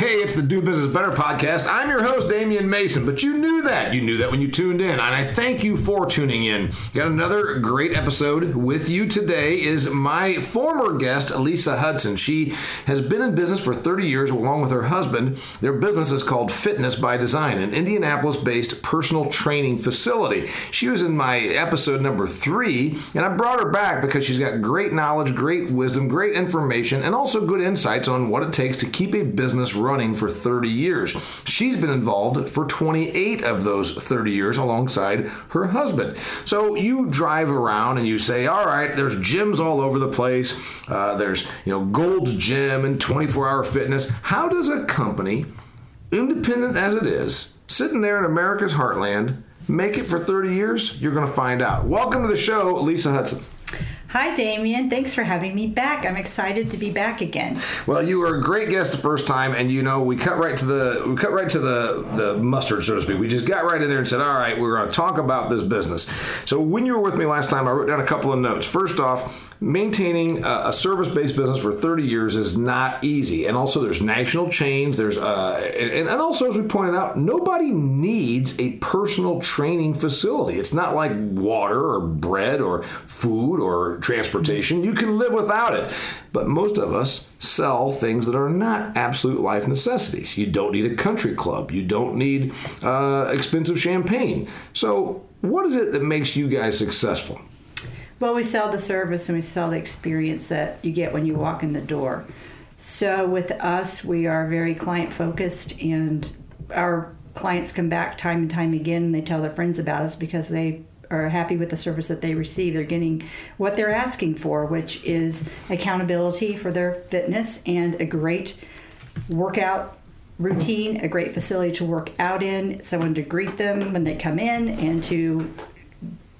Hey, it's the Do Business Better podcast. I'm your host, Damian Mason, but you knew that. You knew that when you tuned in, and I thank you for tuning in. Got another great episode with you today is my former guest, Lisa Hudson. She has been in business for 30 years along with her husband. Their business is called Fitness by Design, an Indianapolis-based personal training facility. She was in my episode number three, and I brought her back because she's got great knowledge, great wisdom, great information, and also good insights on what it takes to keep a business running running for 30 years. She's been involved for 28 of those 30 years alongside her husband. So you drive around and you say, all right, there's gyms all over the place. Uh, there's, you know, Gold's Gym and 24 hour fitness. How does a company, independent as it is, sitting there in America's heartland, make it for 30 years? You're going to find out. Welcome to the show, Lisa Hudson. Hi, Damian. Thanks for having me back. I'm excited to be back again. Well, you were a great guest the first time, and you know we cut right to the we cut right to the the mustard, so to speak. We just got right in there and said, "All right, we're going to talk about this business." So when you were with me last time, I wrote down a couple of notes. First off, maintaining a, service-based business for 30 years is not easy, and also there's national chains. There's uh, and, and also as we pointed out, nobody needs a personal training facility. It's not like water or bread or food or transportation. You can live without it. But most of us sell things that are not absolute life necessities. You don't need a country club. You don't need uh, expensive champagne. So, what is it that makes you guys successful? Well, we sell the service and we sell the experience that you get when you walk in the door. So, with us, we are very client focused, and our clients come back time and time again and they tell their friends about us because they are happy with the service that they receive. They're getting what they're asking for, which is accountability for their fitness and a great workout routine, a great facility to work out in, someone to greet them when they come in, and to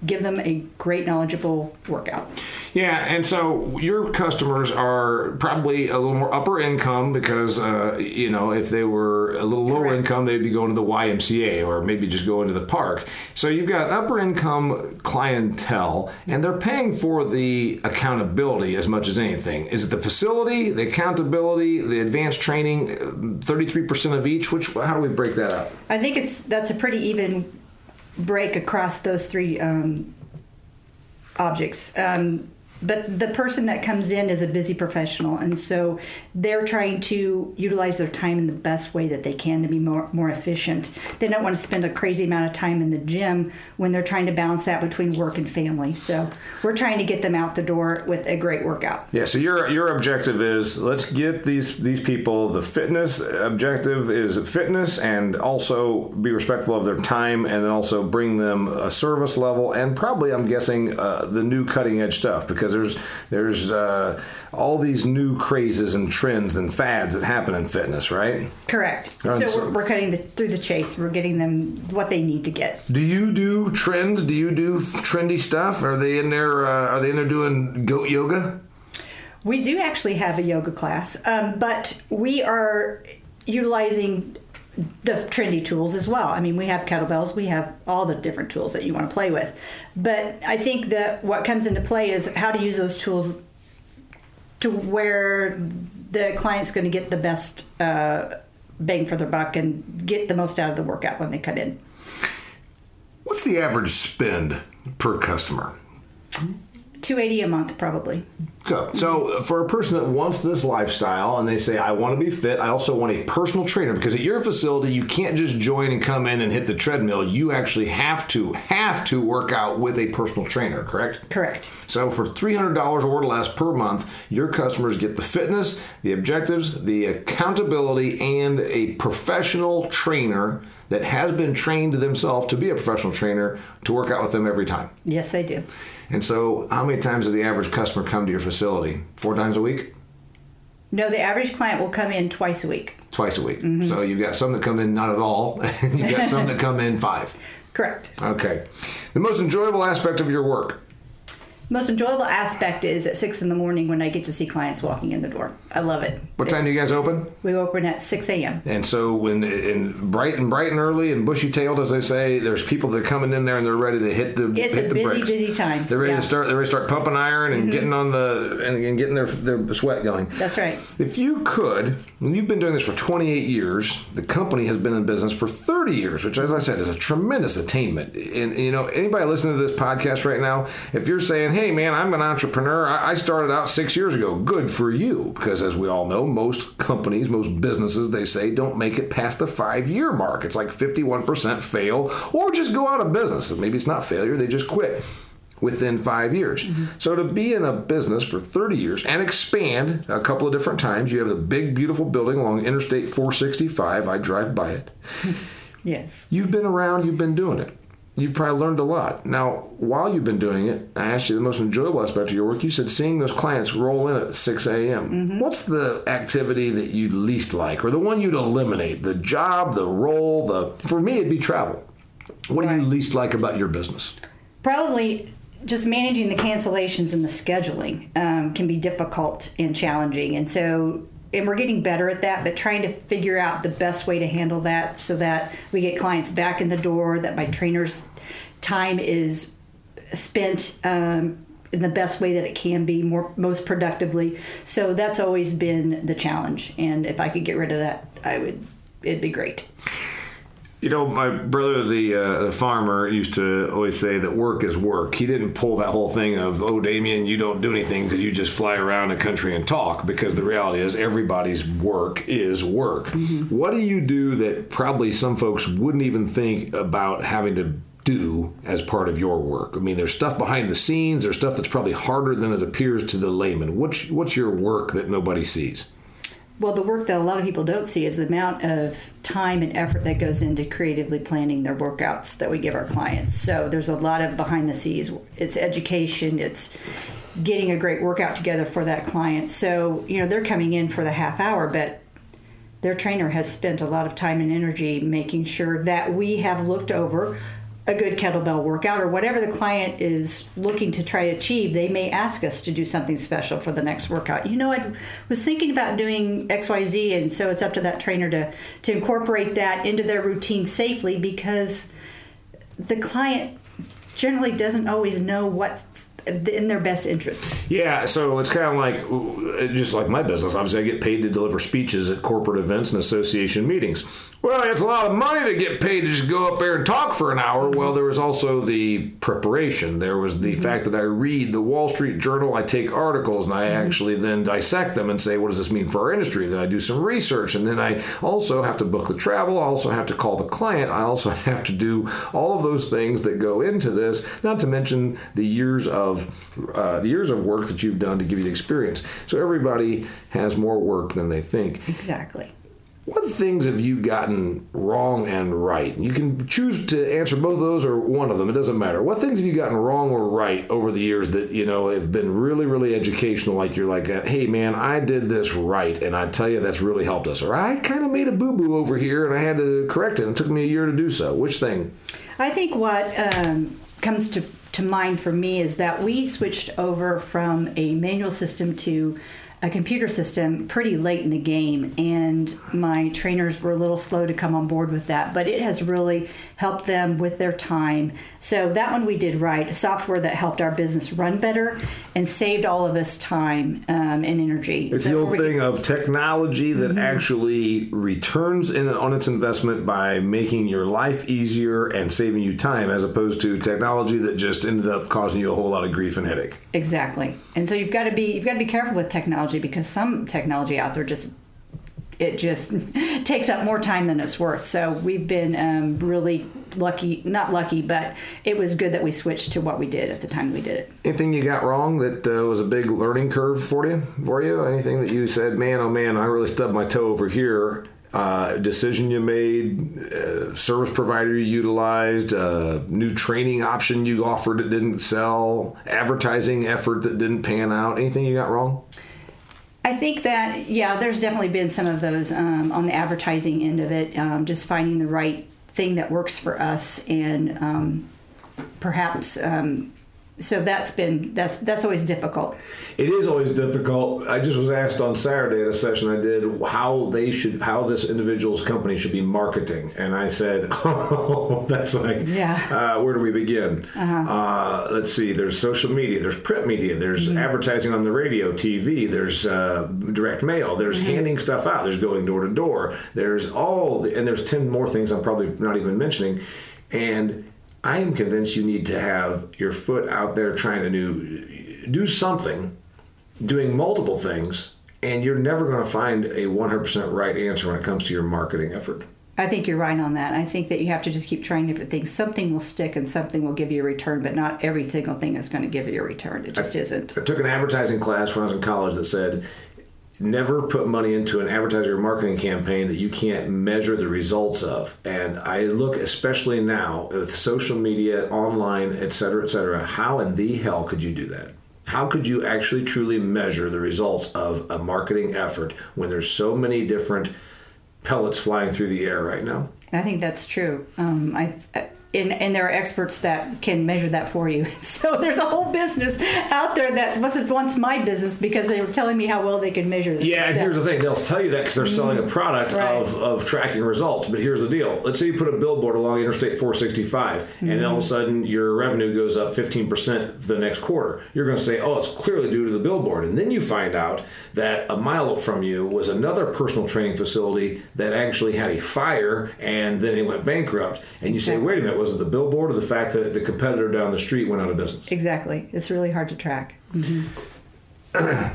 give them a great knowledgeable workout. Yeah, and so your customers are probably a little more upper income because uh, you know if they were a little lower Correct. income, they'd be going to the YMCA or maybe just going to the park. So you've got upper income clientele, and they're paying for the accountability as much as anything. Is it the facility, the accountability, the advanced training, thirty three percent of each? Which how do we break that up? I think it's that's a pretty even break across those three um, objects. Um, but the person that comes in is a busy professional and so they're trying to utilize their time in the best way that they can to be more, more efficient. They don't want to spend a crazy amount of time in the gym when they're trying to balance that between work and family. So we're trying to get them out the door with a great workout. Yeah so your your objective is let's get these these people the fitness objective is fitness and also be respectful of their time and then also bring them a service level and probably i'm guessing uh, the new cutting edge stuff because because there's there's uh, all these new crazes and trends and fads that happen in fitness, right? Correct. So we're, we're cutting the, through the chase. We're getting them what they need to get. Do you do trends? Do you do trendy stuff? Are they in there? Uh, are they in there doing goat yoga? We do actually have a yoga class, um, but we are utilizing the trendy tools as well. I mean, we have kettlebells, we have all the different tools that you want to play with. But I think that what comes into play is how to use those tools to where the client's going to get the best uh, bang for their buck and get the most out of the workout when they come in. What's the average spend per customer? 280 a month probably. So, so for a person that wants this lifestyle and they say i want to be fit i also want a personal trainer because at your facility you can't just join and come in and hit the treadmill. You actually have to have to work out with a personal trainer correct? Correct. So for $300 or less per month your customers get the fitness the objectives the accountability and a professional trainer that has been trained themselves to be a professional trainer to work out with them every time. Yes they do and so, how many times does the average customer come to your facility? Four times a week? No, the average client will come in twice a week. Twice a week. Mm-hmm. So you've got some that come in not at all. you've got some that come in five. Correct. Okay. The most enjoyable aspect of your work. Most enjoyable aspect is at six in the morning when I get to see clients walking in the door. I love it. What time do you guys open? We open at six a.m. And so when in bright and bright and early and bushy tailed, as they say, there's people that are coming in there and they're ready to hit the It's hit a the busy, bricks. busy time. They're ready Yeah. to start. They're ready to start pumping iron and mm-hmm. getting on the and, and getting their their sweat going. That's right. If you could, and you've been doing this for 28 years, the company has been in business for 30 years, which, as I said, is a tremendous attainment. And, you know, anybody listening to this podcast right now, if you're saying, hey, man, I'm an entrepreneur, I, I started out six years ago, good for you. Because as we all know, most companies, most businesses, they say, don't make it past the five year mark. It's like 51% fail or just go out of business. Maybe it's not failure, they just quit within five years. Mm-hmm. So to be in a business for 30 years and expand a couple of different times, you have the big, beautiful building along Interstate 465. I drive by it. Yes. You've been around, you've been doing it. You've probably learned a lot. Now, while you've been doing it, I asked you the most enjoyable aspect of your work. You said seeing those clients roll in at 6 a.m. What's the activity that you least like, or the one you'd eliminate? The job, the role, the. For me, it'd be travel. What do you least like about your business? Probably just managing the cancellations and the scheduling um, can be difficult and challenging. And so, and we're getting better at that, but trying to figure out the best way to handle that so that we get clients back in the door, that my trainer's time is spent um, in the best way that it can be, more most productively. So that's always been the challenge. And if I could get rid of that, I would. It'd be great. You know, my brother, the, uh, the farmer, used to always say that work is work. He didn't pull that whole thing of, oh, Damian, you don't do anything because you just fly around the country and talk, because the reality is everybody's work is work. What do you do that probably some folks wouldn't even think about having to do as part of your work? I mean, there's stuff behind the scenes, there's stuff that's probably harder than it appears to the layman. What's, what's your work that nobody sees? Well, the work that a lot of people don't see is the amount of time and effort that goes into creatively planning their workouts that we give our clients. So there's a lot of behind the scenes. It's education, it's getting a great workout together for that client. So, you know, they're coming in for the half hour, but their trainer has spent a lot of time and energy making sure that we have looked over a good kettlebell workout or whatever the client is looking to try to achieve they may ask us to do something special for the next workout you know i was thinking about doing xyz and so it's up to that trainer to to incorporate that into their routine safely because the client generally doesn't always know what's in their best interest Yeah, so it's kind of like just like my business. Obviously, I get paid to deliver speeches at corporate events and association meetings. Well, it's a lot of money to get paid to just go up there and talk for an hour. Well, there was also the preparation. There was the fact that I read the Wall Street Journal, I take articles, and I actually then dissect them and say, what does this mean for our industry? Then I do some research, and then I also have to book the travel. I also have to call the client. I also have to do all of those things that go into this. Not to mention the years of uh, the years of work that you've done to give you the experience. So everybody has more work than they think. exactly What things have you gotten wrong and right? You can choose to answer both of those or one of them. It doesn't matter. What things have you gotten wrong or right over the years that you know have been really, really educational? Like you're like, hey man, I did this right, and I tell you that's really helped us. Or I kind of made a boo boo over here, and I had to correct it. and It took me a year to do so. Which thing? I think what um, comes to, to mind for me is that we switched over from a manual system to a computer system pretty late in the game, and my trainers were a little slow to come on board with that, but it has really helped them with their time. So that one we did right, software that helped our business run better and saved all of us time um, and energy. It's So the old thing of technology that actually returns in, on its investment by making your life easier and saving you time, as opposed to technology that just ended up causing you a whole lot of grief and headache. Exactly. And so you've got to be you've got to be careful with technology because some technology out there just it just takes up more time than it's worth. So we've been um, really lucky, not lucky, but it was good that we switched to what we did at the time we did it. Anything you got wrong that uh, was a big learning curve for you? For you, anything that you said, man, oh man, I really stubbed my toe over here. Uh, decision you made, uh, service provider you utilized, uh, new training option you offered that didn't sell, advertising effort that didn't pan out. Anything you got wrong? I think that yeah, there's definitely been some of those um, on the advertising end of it, um, just finding the right thing that works for us and um, perhaps. So that's been that's that's always difficult. It is always difficult. I just was asked on Saturday at a session I did how they should how this individual's company should be marketing, and I said, "Oh, that's like, Yeah. Uh, where do we begin? Uh, let's see. There's social media. There's print media. There's advertising on the radio, TV. There's uh, direct mail. There's handing stuff out. There's going door to door. There's all, the, and there's ten more things I'm probably not even mentioning, and I am convinced you need to have your foot out there trying to do do something, doing multiple things, and you're never going to find a 100% right answer when it comes to your marketing effort. I think you're right on that. I think that you have to just keep trying different things. Something will stick and something will give you a return, but not every single thing is going to give you a return. It just isn't. I took an advertising class when I was in college that said never put money into an advertising or marketing campaign that you can't measure the results of. And I look, especially now with social media, online, et cetera, et cetera, how in the hell could you do that? How could you actually truly measure the results of a marketing effort when there's so many different pellets flying through the air right now? I think that's true. Um, I. And, and there are experts that can measure that for you. So there's a whole business out there that was once my business because they were telling me how well they could measure the Yeah, and here's the thing: they'll tell you that because they're selling a mm-hmm. product Right. of, of tracking results. But here's the deal: let's say you put a billboard along Interstate 465, and all of a mm-hmm. sudden your revenue goes up 15 percent the next quarter. You're going to say, "Oh, it's clearly due to the billboard," and then you find out that a mile up from you was another personal training facility that actually had a fire, and then it went bankrupt. And you say, "Wait a minute, was it the billboard or the fact that the competitor down the street went out of business?" Exactly. It's really hard to track. Mm-hmm.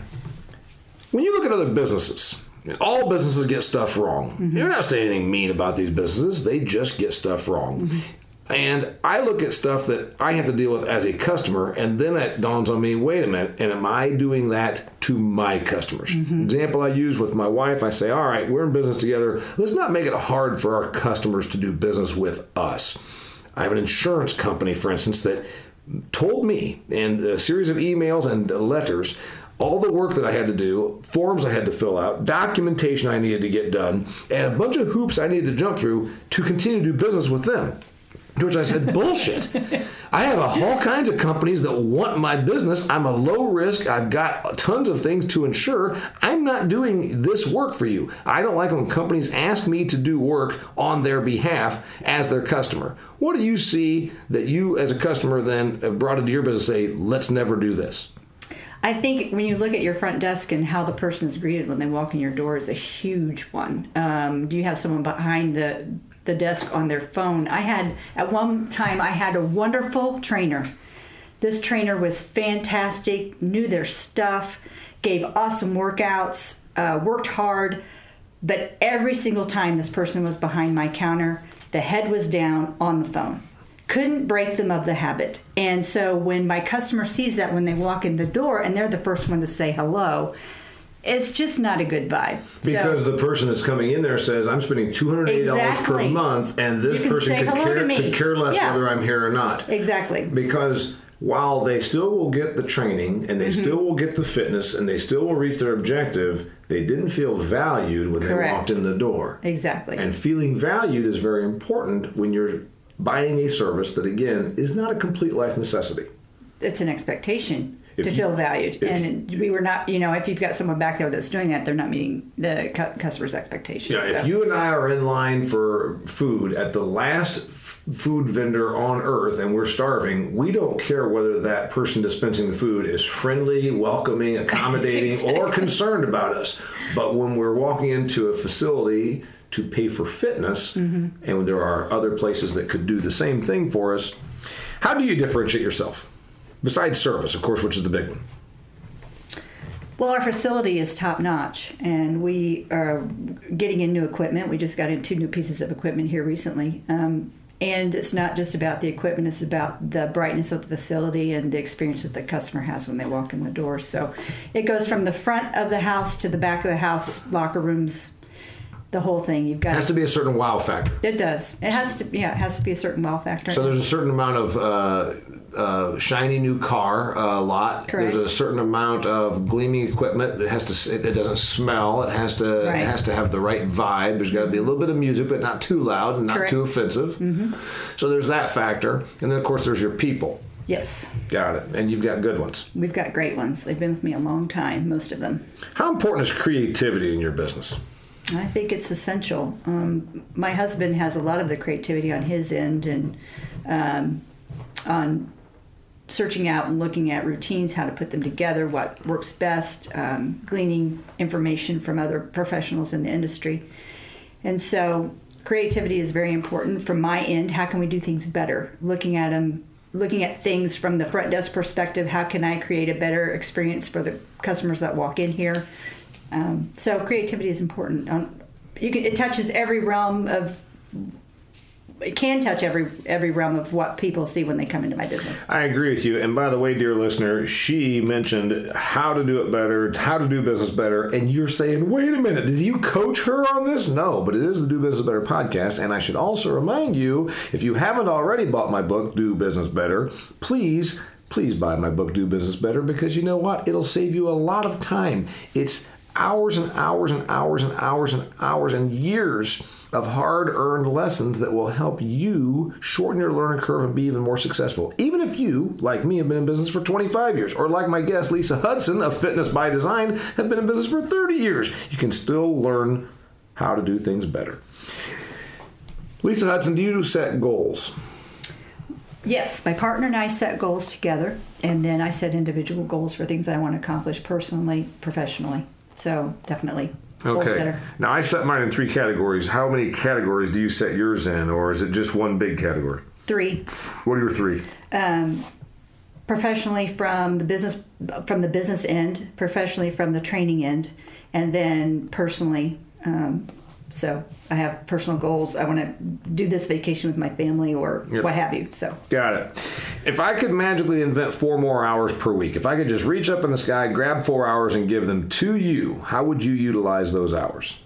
when you look at other businesses, all businesses get stuff wrong. Mm-hmm. You're not saying anything mean about these businesses, they just get stuff wrong. Mm-hmm. And I look at stuff that I have to deal with as a customer, and then it dawns on me wait a minute, and am I doing that to my customers? Example I use with my wife I say, all right, we're in business together. Let's not make it hard for our customers to do business with us. I have an insurance company, for instance, that told me in a series of emails and letters all the work that I had to do, forms I had to fill out, documentation I needed to get done, and a bunch of hoops I needed to jump through to continue to do business with them. To which I said, bullshit. I have all kinds of companies that want my business. I'm a low risk. I've got tons of things to insure. I'm not doing this work for you. I don't like when companies ask me to do work on their behalf as their customer. What do you see that you, as a customer, then have brought into your business say, let's never do this? I think when you look at your front desk and how the person is greeted when they walk in your door is a huge one. Um, do you have someone behind the the desk on their phone? I had at one time I had a wonderful trainer. This trainer was fantastic, knew their stuff, gave awesome workouts, uh, worked hard, but every single time this person was behind my counter, the head was down on the phone. Couldn't break them of the habit. And so when my customer sees that when they walk in the door and they're the first one to say hello, it's just not a good vibe. So- Because the person that's coming in there says, I'm spending $280 per month, and this person could care, could care less Yeah. whether I'm here or not. Exactly. Because while they still will get the training and they Mm-hmm. still will get the fitness and they still will reach their objective, they didn't feel valued when they walked in the door. Exactly. And feeling valued is very important when you're buying a service that, again, is not a complete life necessity. it's an expectation to you- feel valued. And we were not, you know, if you've got someone back there that's doing that, they're not meeting the cu- customer's expectations. Yeah, if you and I are in line for food at the last f- food vendor on earth and we're starving, we don't care whether that person dispensing the food is friendly, welcoming, accommodating, or concerned about us. But when we're walking into a facility to pay for fitness, mm-hmm. and there are other places that could do the same thing for us, how do you differentiate yourself? Besides service, of course, which is the big one. Well, our facility is top notch, and we are getting in new equipment. We just got in two new pieces of equipment here recently. Um, and it's not just about the equipment, it's about the brightness of the facility and the experience that the customer has when they walk in the door. So it goes from the front of the house to the back of the house, locker rooms, the whole thing. You've got It has to be a certain wow factor. It does. It has to. Yeah, it has to be a certain wow factor. So there's a certain amount of uh, uh, shiny new car uh, lot. Correct. There's a certain amount of gleaming equipment that has to. It, it doesn't smell. It has to. Right. It has to have the right vibe. There's got to be a little bit of music, but not too loud and not Correct. too offensive. Mm-hmm. So there's that factor, and then of course there's your people. yes, Got it. And you've got good ones. we've got great ones. They've been with me a long time. Most of them. How important is creativity in your business? I think it's essential. Um, my husband has a lot of the creativity on his end and um, on searching out and looking at routines, how to put them together, what works best, um, gleaning information from other professionals in the industry. And so creativity is very important from my end. How can we do things better? Looking at them, looking at things from the front desk perspective. How can I create a better experience for the customers that walk in here? Um, so creativity is important. Um, you can, it touches every realm of. It can touch every every realm of what people see when they come into my business. I agree with you. And by the way, dear listener, she mentioned how to do it better, how to do business better, and you're saying, wait a minute, did you coach her on this? No, but it is the Do Business Better podcast. And I should also remind you, if you haven't already bought my book, Do Business Better, please. Please buy my book, Do Business Better, because you know what? It'll save you a lot of time. It's hours and hours and hours and hours and hours and years of hard earned lessons that will help you shorten your learning curve and be even more successful. Even if you, like me, have been in business for 25 years, or like my guest Lisa Hudson of Fitness by Design, have been in business for 30 years, you can still learn how to do things better. Lisa Hudson, do you set goals? Yes, my partner and I set goals together, and then I set individual goals for things I want to accomplish personally, professionally. So definitely, Okay. Now I set mine in three categories. How many categories do you set yours in, or is it just one big category? Three, What are your three? um, professionally from the business from the business end, professionally from the training end, and then personally. Um, so I have personal goals. I want to do this vacation with my family or Yep. what have you. So Got it. If I could magically invent four more hours per week, if I could just reach up in the sky, grab four hours, and give them to you, how would you utilize those hours?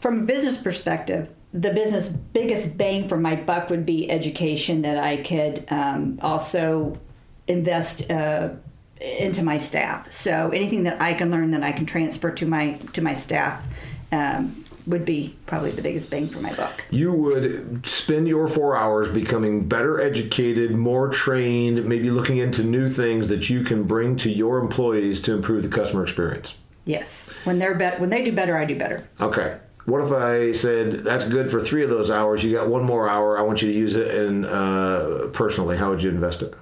from a business perspective, the business biggest bang for my buck would be education that I could um, also invest uh, into my staff. So anything that I can learn that I can transfer to my to my staff um, would be probably the biggest bang for my buck. You would spend your four hours becoming better educated, more trained, maybe looking into new things that you can bring to your employees to improve the customer experience. Yes, when they're bet when they do better, I do better. Okay. What if I said that's good for three of those hours? You got one more hour. I want you to use it in uh, personally. How would you invest it?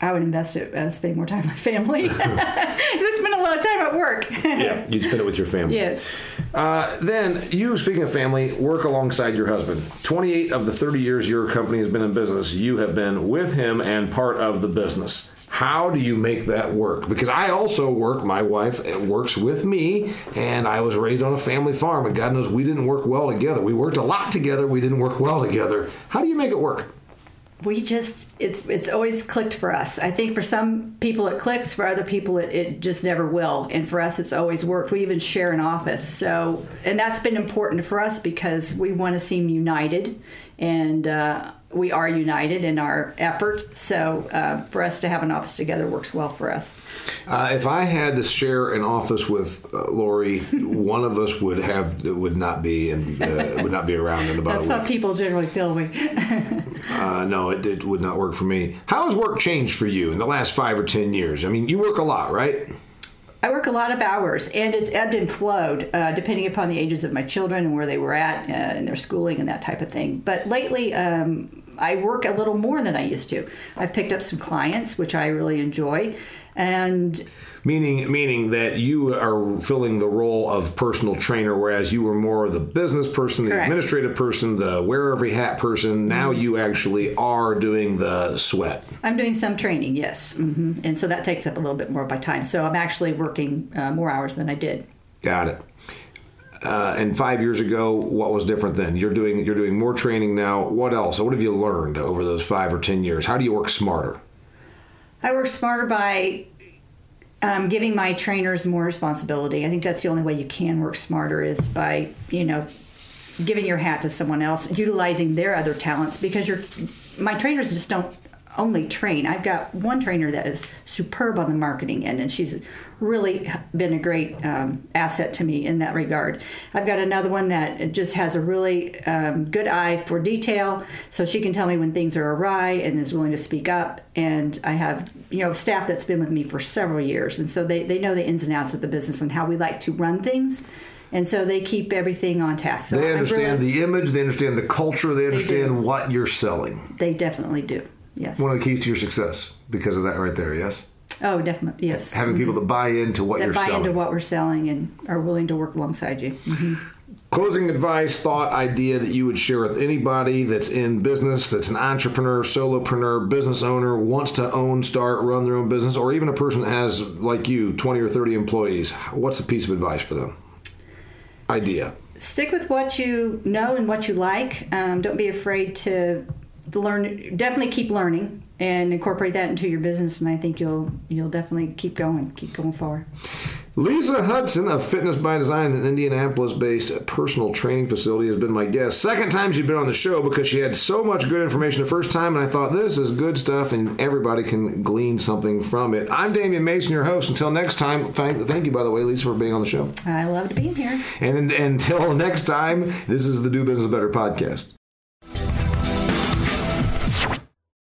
I would invest it uh, spending more time with my family. I spend a lot of time at work. Yeah, you'd spend it with your family. yes. Uh, then you, speaking of family, work alongside your husband. 28 of the 30 years your company has been in business, you have been with him and part of the business. How do you make that work? Because I also work, my wife works with me, and I was raised on a family farm, and God knows we didn't work well together. We worked a lot together, we didn't work well together. How do you make it work? We just it's it's always clicked for us. I think for some people it clicks for other people it, it just never will. And for us it's always worked. We even share an office. So and that's been important for us because we want to seem united. And uh, we are united in our effort so uh, for us to have an office together works well for us Uh, if I had to share an office with uh, Lori, one of us would have would not be and uh, would not be around in about that's a week. what people generally tell me Uh, no, it, it would not work for me. How has work changed for you in the last five or ten years? I mean, you work a lot, right? I work a lot of hours, and it's ebbed and flowed uh, depending upon the ages of my children and where they were at uh, in their schooling and that type of thing. But lately, um, I work a little more than I used to. I've picked up some clients, which I really enjoy, and Meaning, meaning that you are filling the role of personal trainer, whereas you were more of the business person, the Correct. administrative person, the wear every hat person. Now you actually are doing the sweat. I'm doing some training, yes, hmm and so that takes up a little bit more of my time. So I'm actually working uh, more hours than I did. Got it. Uh, and five years ago, what was different then? You're doing you're doing more training now. What else? What have you learned over those five or ten years? How do you work smarter? I work smarter by um, giving my trainers more responsibility. I think that's the only way you can work smarter is by you know giving your hat to someone else, utilizing their other talents because your my trainers just don't only train. I've got one trainer that is superb on the marketing end, and she's really been a great um, asset to me in that regard. I've got another one that just has a really um, good eye for detail, so she can tell me when things are awry and is willing to speak up. And I have, you know, staff that's been with me for several years, and so they, they know the ins and outs of the business and how we like to run things. And so they keep everything on task. So they understand really, the image, they understand the culture, they understand they what you're selling. They definitely do. Yes. One of the keys to your success because of that right there, yes? Oh, definitely, yes. Having people that buy into what that you're buy selling. into what we're selling and are willing to work alongside you. Mm-hmm. Closing advice, thought, idea that you would share with anybody that's in business, that's an entrepreneur, solopreneur, business owner, wants to own, start, run their own business, or even a person that has, like you, 20 or 30 employees. What's a piece of advice for them? Idea. Stick with what you know and what you like. Um, don't be afraid to learn. Definitely keep learning and incorporate that into your business and I think you'll you'll definitely keep going keep going forward Lisa Hudson of Fitness by Design, an Indianapolis based personal training facility, has been my guest. Second time she's been on the show because she had so much good information the first time, and I thought this is good stuff and everybody can glean something from it. I'm Damian Mason, your host. Until next time, thank, thank you, by the way, Lisa, for being on the show. I loved being here. And, and until next time, this is the Do Business Better podcast.